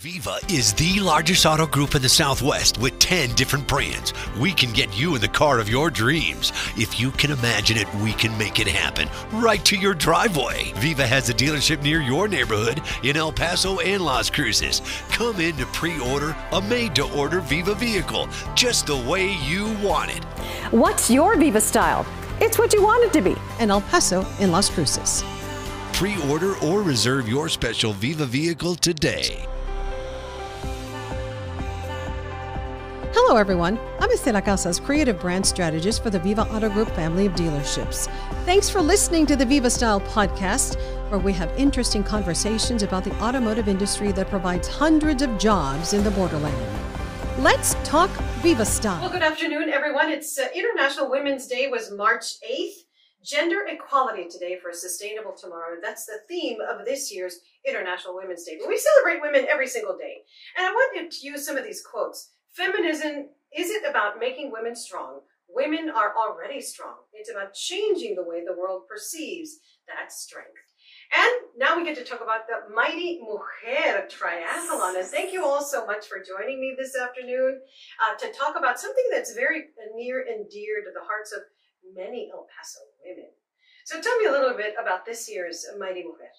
Viva is the largest auto group in the Southwest with 10 different brands. We can get you in the car of your dreams. If you can imagine it, we can make it happen right to your driveway. Viva has a dealership near your neighborhood in El Paso and Las Cruces. Come in to pre order a made to order Viva vehicle just the way you want it. What's your Viva style? It's what you want it to be. In El Paso and Las Cruces. Pre order or reserve your special Viva vehicle today. Hello, everyone. I'm Estela Casas, creative brand strategist for the Viva Auto Group family of dealerships. Thanks for listening to the Viva Style podcast, where we have interesting conversations about the automotive industry that provides hundreds of jobs in the borderland. Let's talk Viva Style. Well, good afternoon, everyone. It's uh, International Women's Day was March 8th. Gender equality today for a sustainable tomorrow. That's the theme of this year's International Women's Day. But we celebrate women every single day. And I wanted to use some of these quotes. Feminism isn't about making women strong. Women are already strong. It's about changing the way the world perceives that strength. And now we get to talk about the Mighty Mujer Triathlon. And thank you all so much for joining me this afternoon uh, to talk about something that's very near and dear to the hearts of many El Paso women. So tell me a little bit about this year's Mighty Mujer.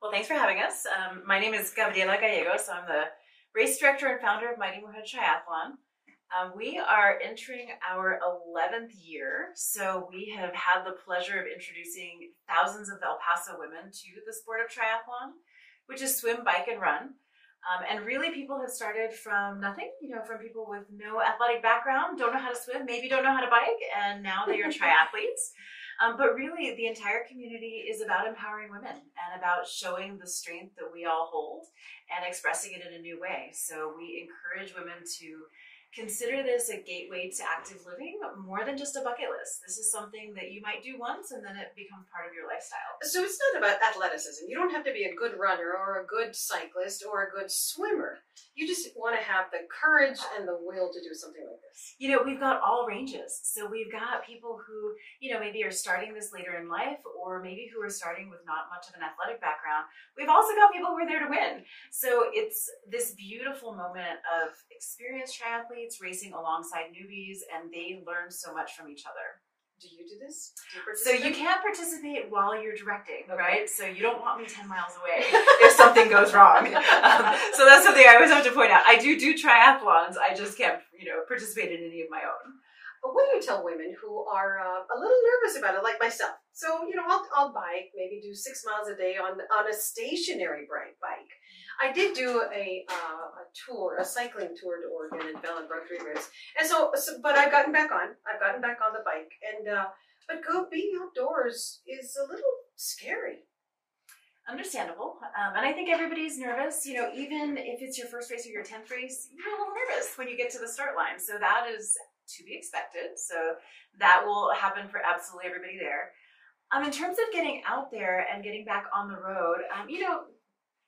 Well, thanks for having us. Um, my name is Gabriela Gallegos. I'm the race director and founder of Mighty Mujer Triathlon. Um, we are entering our 11th year, so we have had the pleasure of introducing thousands of El Paso women to the sport of triathlon, which is swim, bike, and run. Um, and really, people have started from nothing, you know, from people with no athletic background, don't know how to swim, maybe don't know how to bike, and now they are triathletes. Um, but really, the entire community is about empowering women and about showing the strength that we all hold and expressing it in a new way. So we encourage women to consider this a gateway to active living more than just a bucket list. This is something that you might do once and then it becomes part of your lifestyle. So it's not about athleticism. You don't have to be a good runner or a good cyclist or a good swimmer. You just want to have the courage and the will to do something like this. You know, we've got all ranges. So we've got people who, you know, maybe are starting this later in life or maybe who are starting with not much of an athletic background. We've also got people who are there to win. So it's this beautiful moment of experienced triathletes racing alongside newbies, and they learn so much from each other. Do you do this? Do you so you can't participate while you're directing, okay. right? So you don't want me 10 miles away if something goes wrong. Um, so that's something I always have to point out. I do do triathlons. I just can't, you know, participate in any of my own. But what do you tell women who are uh, a little nervous about it, like myself? So, you know, I'll, I'll bike, maybe do six miles a day on, on a stationary bike. I did do a, uh, a tour, a cycling tour to Oregon and fell and ribs. And so, so, but I've gotten back on. I've gotten back on the bike. And, uh, but go being outdoors is a little scary. Understandable. Um, and I think everybody's nervous. You know, even if it's your first race or your 10th race, you're a little nervous when you get to the start line. So that is to be expected. So that will happen for absolutely everybody there. Um, in terms of getting out there and getting back on the road, um, you know,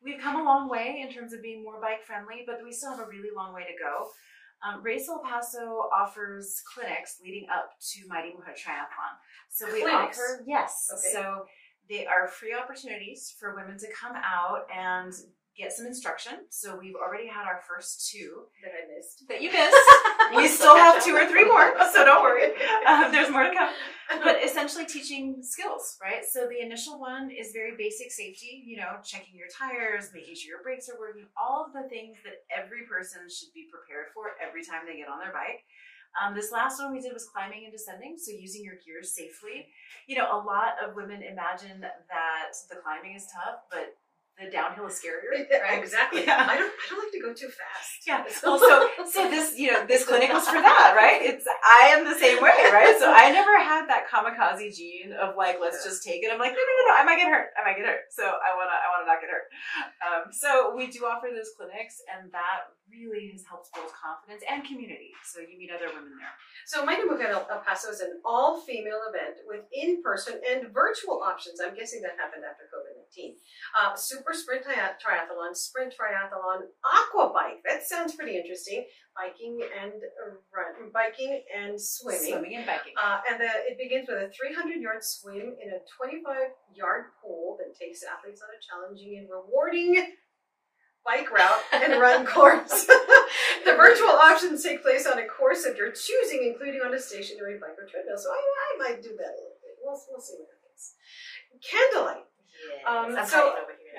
we've come a long way in terms of being more bike friendly, but we still have a really long way to go. Um, Race El Paso offers clinics leading up to Mighty Mujer Triathlon. So we clinics. offer, yes. Okay. So they are free opportunities for women to come out and get some instruction. So we've already had our first two that I missed. That you missed. we still have two or three more, so don't worry. Um, there's more to come. But essentially teaching skills, right? So the initial one is very basic safety, you know, checking your tires, making sure your brakes are working, all of the things that every person should be prepared for every time they get on their bike. Um, this last one we did was climbing and descending, so using your gears safely. You know, a lot of women imagine that the climbing is tough, but the downhill is scarier. Right? Exactly. Yeah. I don't. I don't like to go too fast. Yeah. Well, so so this you know this clinic was for that, right? It's I am the same way, right? So I never had that kamikaze gene of like let's just take it. I'm like no no no no I might get hurt. I might get hurt. So I wanna I wanna not get hurt. Um, so we do offer those clinics, and that really has helped build confidence and community. So you meet other women there. So my new Mighty Mujer El Paso is an all-female event with in-person and virtual options. I'm guessing that happened after COVID-19. Uh, super sprint triathlon, sprint triathlon, aqua bike. That sounds pretty interesting. Biking and run, biking and swimming. Swimming and biking. Uh, and the, it begins with a 300-yard swim in a 25-yard pool that takes athletes on a challenging and rewarding bike route and run course. the virtual options take place on a course of your choosing, including on a stationary bike or treadmill. So I, I might do that a little bit. We'll, we'll see what happens. Candlelight. Yes, Um, so-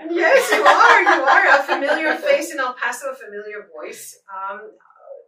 Yes, you are. You are a familiar face in El Paso, a familiar voice. Um,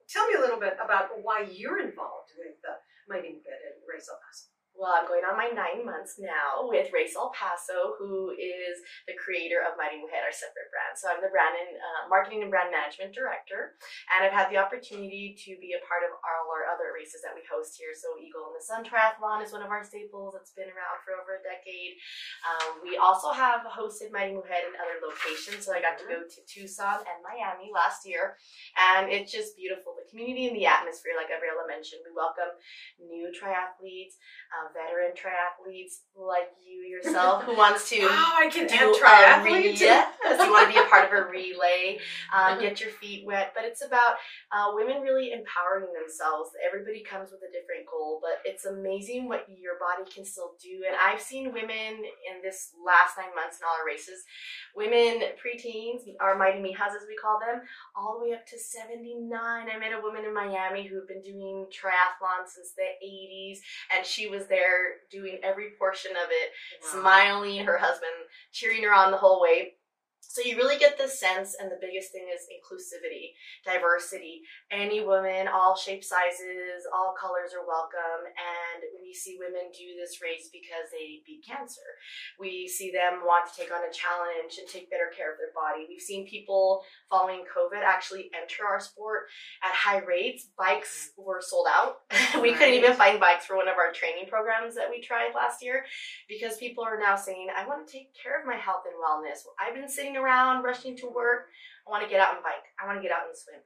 tell me a little bit about why you're involved with the Mighty Bed and Race El Paso. Well, I'm going on my nine months now with Race El Paso, who is the creator of Mighty Mujer, our separate brand. So I'm the brand and uh, marketing and brand management director, and I've had the opportunity to be a part of all our other races that we host here. So Eagle in the Sun Triathlon is one of our staples that's been around for over a decade. Um, we also have hosted Mighty Mujer in other locations. So I got to go to Tucson and Miami last year, and it's just beautiful. The community and the atmosphere, like Gabriela mentioned, we welcome new triathletes uh, veteran triathletes like you yourself who wants to Oh, I can do a triathlete. yes, you want to be a part of a relay, um, get your feet wet. But it's about uh, women really empowering themselves. Everybody comes with a different goal, but it's amazing what your body can still do. And I've seen women in this last nine months in all our races, women preteens, our mighty mijas as we call them, all the way up to 79. I met a woman in Miami who had been doing triathlon since the 80s, and she was there doing every portion of it, smiling, her husband cheering her on the whole way. So you really get this sense, and the biggest thing is inclusivity, diversity. Any woman, all shapes, sizes, all colors are welcome, and we see women do this race because they beat cancer. We see them want to take on a challenge and take better care of their body. We've seen people following COVID actually enter our sport at high rates. Bikes mm-hmm. were sold out. we couldn't even find bikes for one of our training programs that we tried last year because people are now saying, I want to take care of my health and wellness. I've been sitting around rushing to work. I want to get out and bike. I want to get out and swim.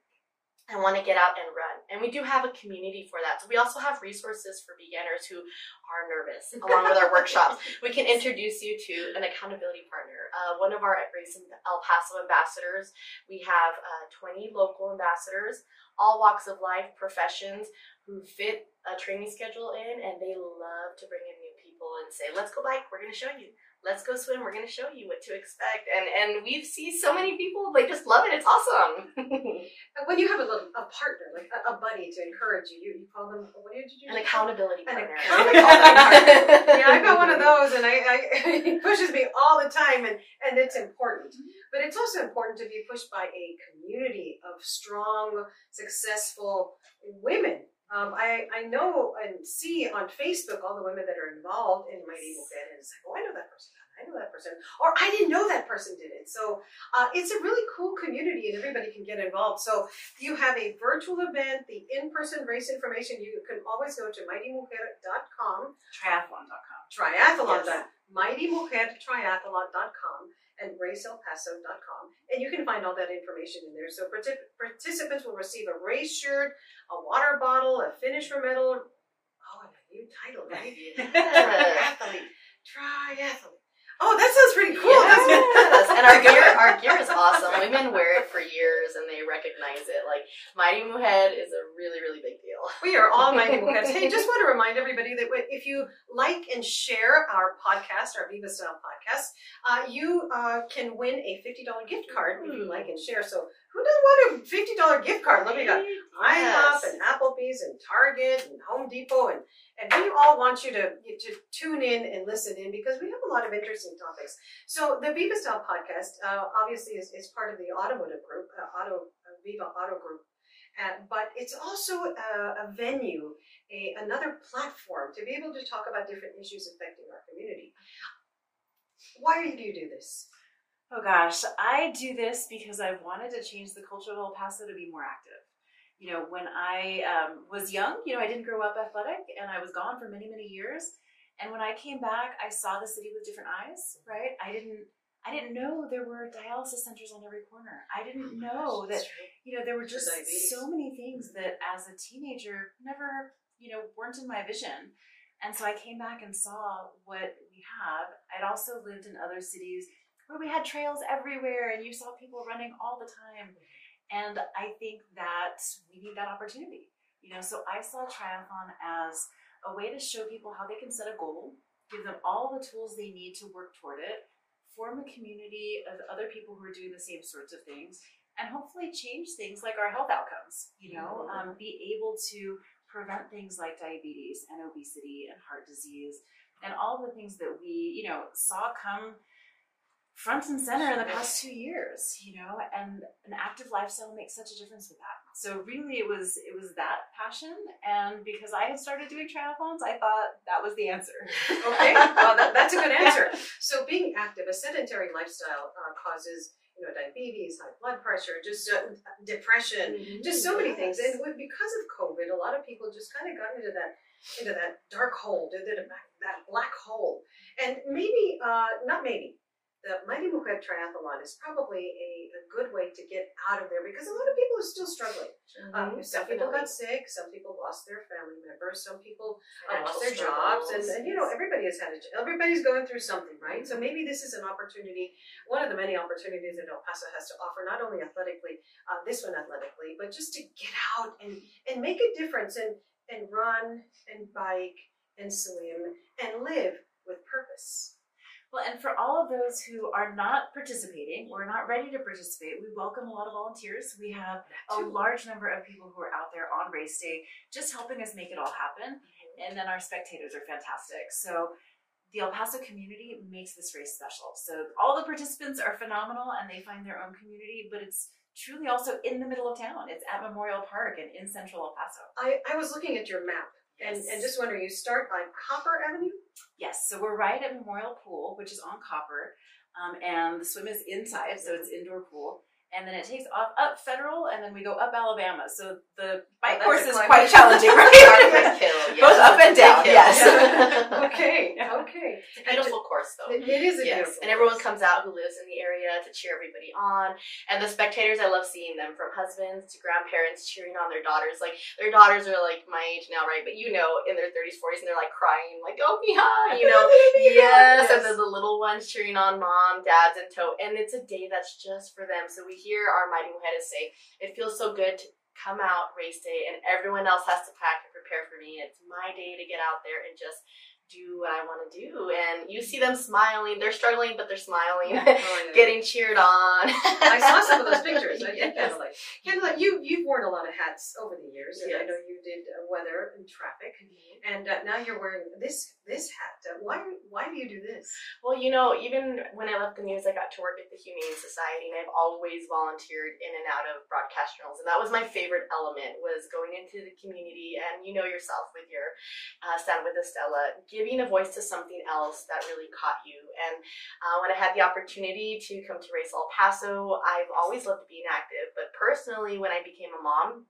I want to get out and run. And we do have a community for that. So we also have resources for beginners who are nervous along with our workshops. We can introduce you to an accountability partner. Uh, one of our Race in El Paso ambassadors, we have uh, 20 local ambassadors, all walks of life, professions, who fit a training schedule in, and they love to bring in new people and say, let's go bike, we're going to show you. Let's go swim, we're going to show you what to expect. And and we see so many people, like just love it. It's awesome. When you have a little a partner, like a, a buddy to encourage you, you, you call them what did you An accountability An partner. accountability partner. yeah, I got one of those, and I, I it pushes me all the time, and and it's important. Mm-hmm. But it's also important to be pushed by a community of strong, successful women. Um, I I know and see on Facebook all the women that are involved in Mighty Movement, and it's like, oh, I know that person. I know that person, or I didn't know that person did it. So uh, it's a really cool community, and everybody can get involved. So you have a virtual event, the in-person race information. You can always go to mightymujer.com Triathlon.com. triathlon. Yes. mightymujertriathlon.com and raceelpaso.com. And you can find all that information in there. So partic- participants will receive a race shirt, a water bottle, a finisher medal. Oh, and a new title, right? Triathlete. Triathlete. Oh, that sounds pretty cool? Yes, and our gear, our gear is awesome. Women wear it for years, and they recognize it. Like Mighty Mujer is a really, really big deal. We are all mighty Mujeres. Hey, just want to remind everybody that if you like and share our podcast, our Viva Style podcast, uh, you uh, can win a $50 gift card if you like and share. So who doesn't want a $50 gift card? Look, we got IHOP and Applebee's and Target and Home Depot and and we all want you to to tune in and listen in because we have a lot of interesting topics. So the Viva Style podcast uh, obviously is, is part of the automotive group, uh, Auto uh, Viva Auto Group, uh, but it's also a, a venue, a another platform to be able to talk about different issues affecting our community. Why do you do this? Oh gosh, I do this because I wanted to change the culture of El Paso to be more active. You know, when I um, was young, you know, I didn't grow up athletic and I was gone for many, many years. And when I came back, I saw the city with different eyes, right? I didn't I didn't know there were dialysis centers on every corner. I didn't know that you know there were just so many things that as a teenager never, you know, weren't in my vision. And so I came back and saw what we have. I'd also lived in other cities where we had trails everywhere and you saw people running all the time. And I think that we need that opportunity. You know, so I saw triathlon as a way to show people how they can set a goal, give them all the tools they need to work toward it, form a community of other people who are doing the same sorts of things, and hopefully change things like our health outcomes. You know, um, be able to prevent things like diabetes and obesity and heart disease and all the things that we, you know, saw come front and center in the past two years, you know, and an active lifestyle makes such a difference with that. So really it was it was that passion and because I had started doing triathlons, I thought that was the answer. Okay, well, that, that's a good answer. So, being active, a sedentary lifestyle uh, causes, you know, diabetes, high blood pressure, just uh, depression, just so many things. And with, because of COVID, a lot of people just kind of got into that into that dark hole, into that, that black hole. And maybe, uh, not maybe, the Mighty Mujer Triathlon is probably a, a good way to get out of there because a lot of people are still struggling. Um, some people got sick, some people lost their family members, some people uh, lost their jobs, and, and you know everybody has had a, everybody's going through something, right? So maybe this is an opportunity, one of the many opportunities that El Paso has to offer, not only athletically, uh, this one athletically, but just to get out and and make a difference and and run and bike and swim and live with purpose. Well, and for all of those who are not participating or not ready to participate, we welcome a lot of volunteers. We have a large number of people who are out there on race day just helping us make it all happen. Mm-hmm. And then our spectators are fantastic. So the El Paso community makes this race special. So all the participants are phenomenal and they find their own community, but it's truly also in the middle of town. It's at Memorial Park and in central El Paso. I, I was looking at your map Yes. and just wondering, you start on Copper Avenue? Yes, so we're right at Memorial Pool, which is on Copper, um, and the swim is inside, so it's indoor pool. And then it takes off up Federal, and then we go up Alabama. So the bike oh, that's course is quite challenging, right? kill, yes. Both up and down, yes. Okay, okay. It's a beautiful course though. It, is a Yes, beautiful and everyone comes out who lives in the area to cheer everybody on. And the spectators, I love seeing them from husbands to grandparents cheering on their daughters. Like their daughters are like my age now, right? But you know, in their thirties, forties, and they're like crying, like oh, "Go behind," you know. yes, and then the little ones cheering on mom, dads, and tow. And it's a day that's just for them. So we hear our mighty mujeres say, "It feels so good to." Come out race day, and everyone else has to pack and prepare for me. It's my day to get out there and just do what I want to do. And you see them smiling. They're struggling, but they're smiling, Oh, getting cheered on. I saw some of those pictures. I Yes. kind of like, kind of like you. You've worn a lot of hats over the years, and I know you did uh, weather and traffic, and uh, now you're wearing this this hat. Uh, why why do you do this? Well, you know, even when I left the news, I got to work at the Humane Society, and I've always volunteered in and out of broadcast journals, and that was my favorite element was going into the community, and you know yourself with your uh, stand with Estela, giving a voice to something else that really caught you. And uh, when I had the opportunity to come to Race El Paso, I've always loved being active, but personally, when I became a mom.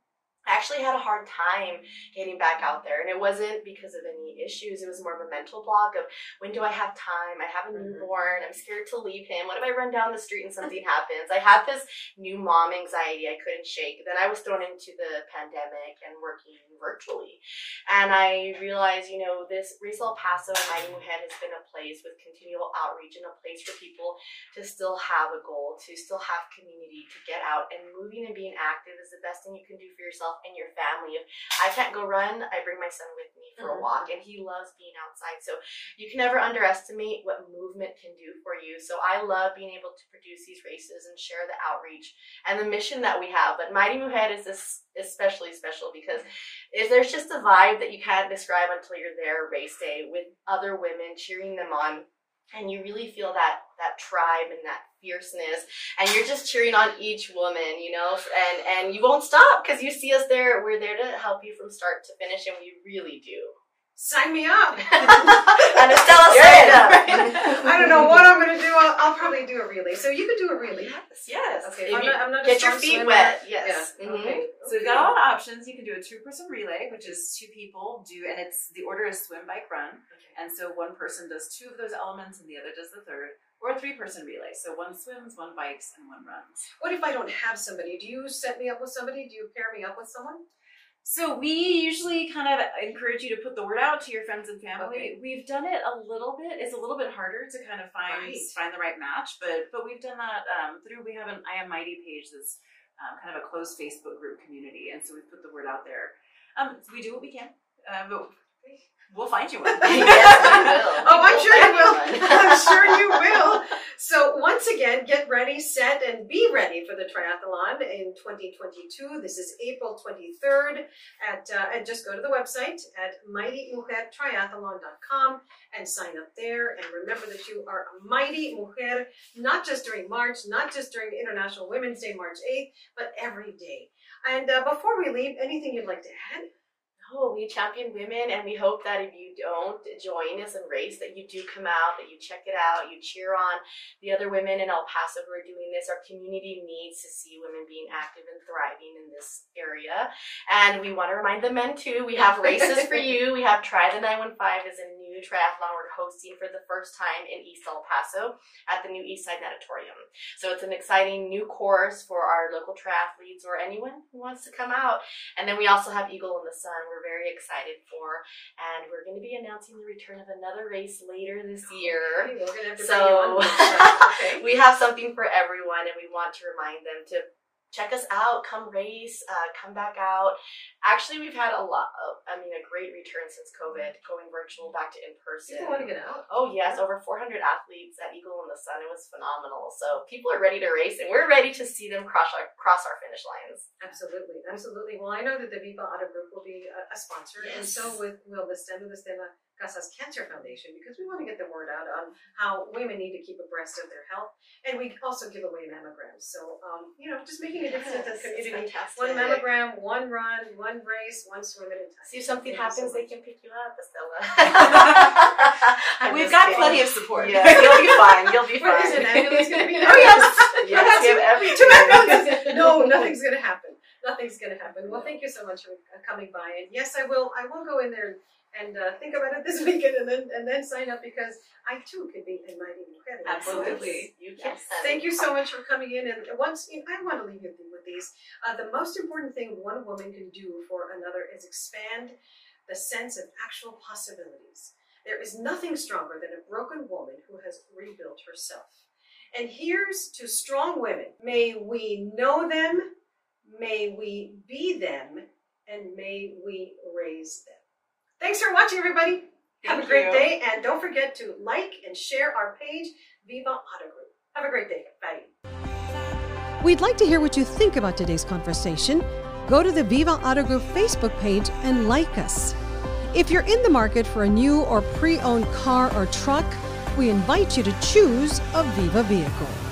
I actually had a hard time getting back out there, and it wasn't because of any issues. It was more of a mental block of when do I have time? I have a Mhm. newborn. I'm scared to leave him. What if I run down the street and something happens? I had this new mom anxiety I couldn't shake. Then I was thrown into the pandemic and working virtually. And I realized, you know, this Race El Paso and Mujer has been a place with continual outreach and a place for people to still have a goal, to still have community, to get out. And moving and being active is the best thing you can do for yourself and your family. If I can't go run, I bring my son with me for a Mhm. walk, and he loves being outside. So you can never underestimate what movement can do for you. So I love being able to produce these races and share the outreach and the mission that we have. But Mighty Mujer is this especially special because if there's just a vibe that you can't describe until you're there race day with other women cheering them on. And you really feel that that tribe and that fierceness, and you're just cheering on each woman, you know, and and you won't stop because you see us there. We're there to help you from start to finish, and we really do. Sign me up. and Estela You're said, in. I don't know what I'm going to do. I'll, I'll probably do a relay. So you could do a relay. Yes, yes. Okay. I'm you not, I'm not a get your feet swimmer. wet. Yes. Yeah. Mhm. Okay. So we've got a lot of options. You can do a two-person relay, which is two people do, and it's the order is swim, bike, run, Okay. and so one person does two of those elements, and the other does the third, or a three-person relay. So one swims, one bikes, and one runs. What if I don't have somebody? Do you set me up with somebody? Do you pair me up with someone? So we usually kind of encourage you to put the word out to your friends and family. Okay. We've done it a little bit. It's a little bit harder to kind of find Right. find the right match, but but we've done that um, through. We have an I Am Mighty page that's um, kind of a closed Facebook group community, and so we put the word out there. Um, we do what we can, uh, but We'll find you one. yes, we will. Oh, I'm sure you will. I'm sure you will. So once again, get ready, set, and be ready for the triathlon in 2022. This is April 23rd. At uh, and just go to the website at mightymujertriathlon.com and sign up there. And remember that you are a mighty mujer, not just during March, not just during International Women's Day, March 8th, but every day. And uh, before we leave, anything you'd like to add? Oh, we champion women, and we hope that if you don't join us in race, that you do come out, that you check it out, you cheer on the other women in El Paso who are doing this. Our community needs to see women being active and thriving in this area, and we want to remind the men too. We have races for you. We have Try the 915 is a new triathlon we're hosting for the first time in East El Paso at the new Eastside Natatorium. So it's an exciting new course for our local triathletes or anyone who wants to come out. And then we also have Eagle in the Sun. We're very excited for, and we're going to be announcing the return of another race later this year. Okay, we're gonna have to So bring you on. okay. we have something for everyone, and we want to remind them to check us out, come race, uh, come back out. Actually, we've had a lot of, I mean, a great return since COVID, going virtual back to in person. People want to get out. Oh yes, over 400 athletes at Eagle in the Sun. It was phenomenal. So people are ready to race, and we're ready to see them cross our cross our finish lines. Absolutely, absolutely. Well, I know that the Viva Auto Group will be a, a sponsor, and so with will the Stella de Stella Casas Cancer Foundation because we want to get the word out on how women need to keep abreast of their health, and we also give away mammograms. So, um, you know, just making a difference in the Yes, community. One mammogram, one run, one race, one swim at a time. See if something you so happens, they can pick you up, Estela. We've got plenty of support. Yeah, you'll be fine. You'll be fine. is an ambulance going to be there? Oh yes, yes, we have everything. No, nothing's going to happen. Nothing's going to happen. Well, thank you so much for uh, coming by. And yes, I will. I will go in there and uh, think about it this weekend, and then and then sign up because I too could be in Mighty Mujer. Absolutely. You can. Yes. Thank you so much for coming in. And once you I want to leave you with these. Uh, the most important thing one woman can do for another is expand the sense of actual possibilities. There is nothing stronger than a broken woman who has rebuilt herself. And here's to strong women. May we know them, may we be them, and may we raise them. Thanks for watching, everybody. Have a great you. day, and don't forget to like and share our page, Viva Auto Group. Have a great day. Bye. We'd like to hear what you think about today's conversation. Go to the Viva Auto Group Facebook page and like us. If you're in the market for a new or pre owned car or truck, we invite you to choose a Viva vehicle.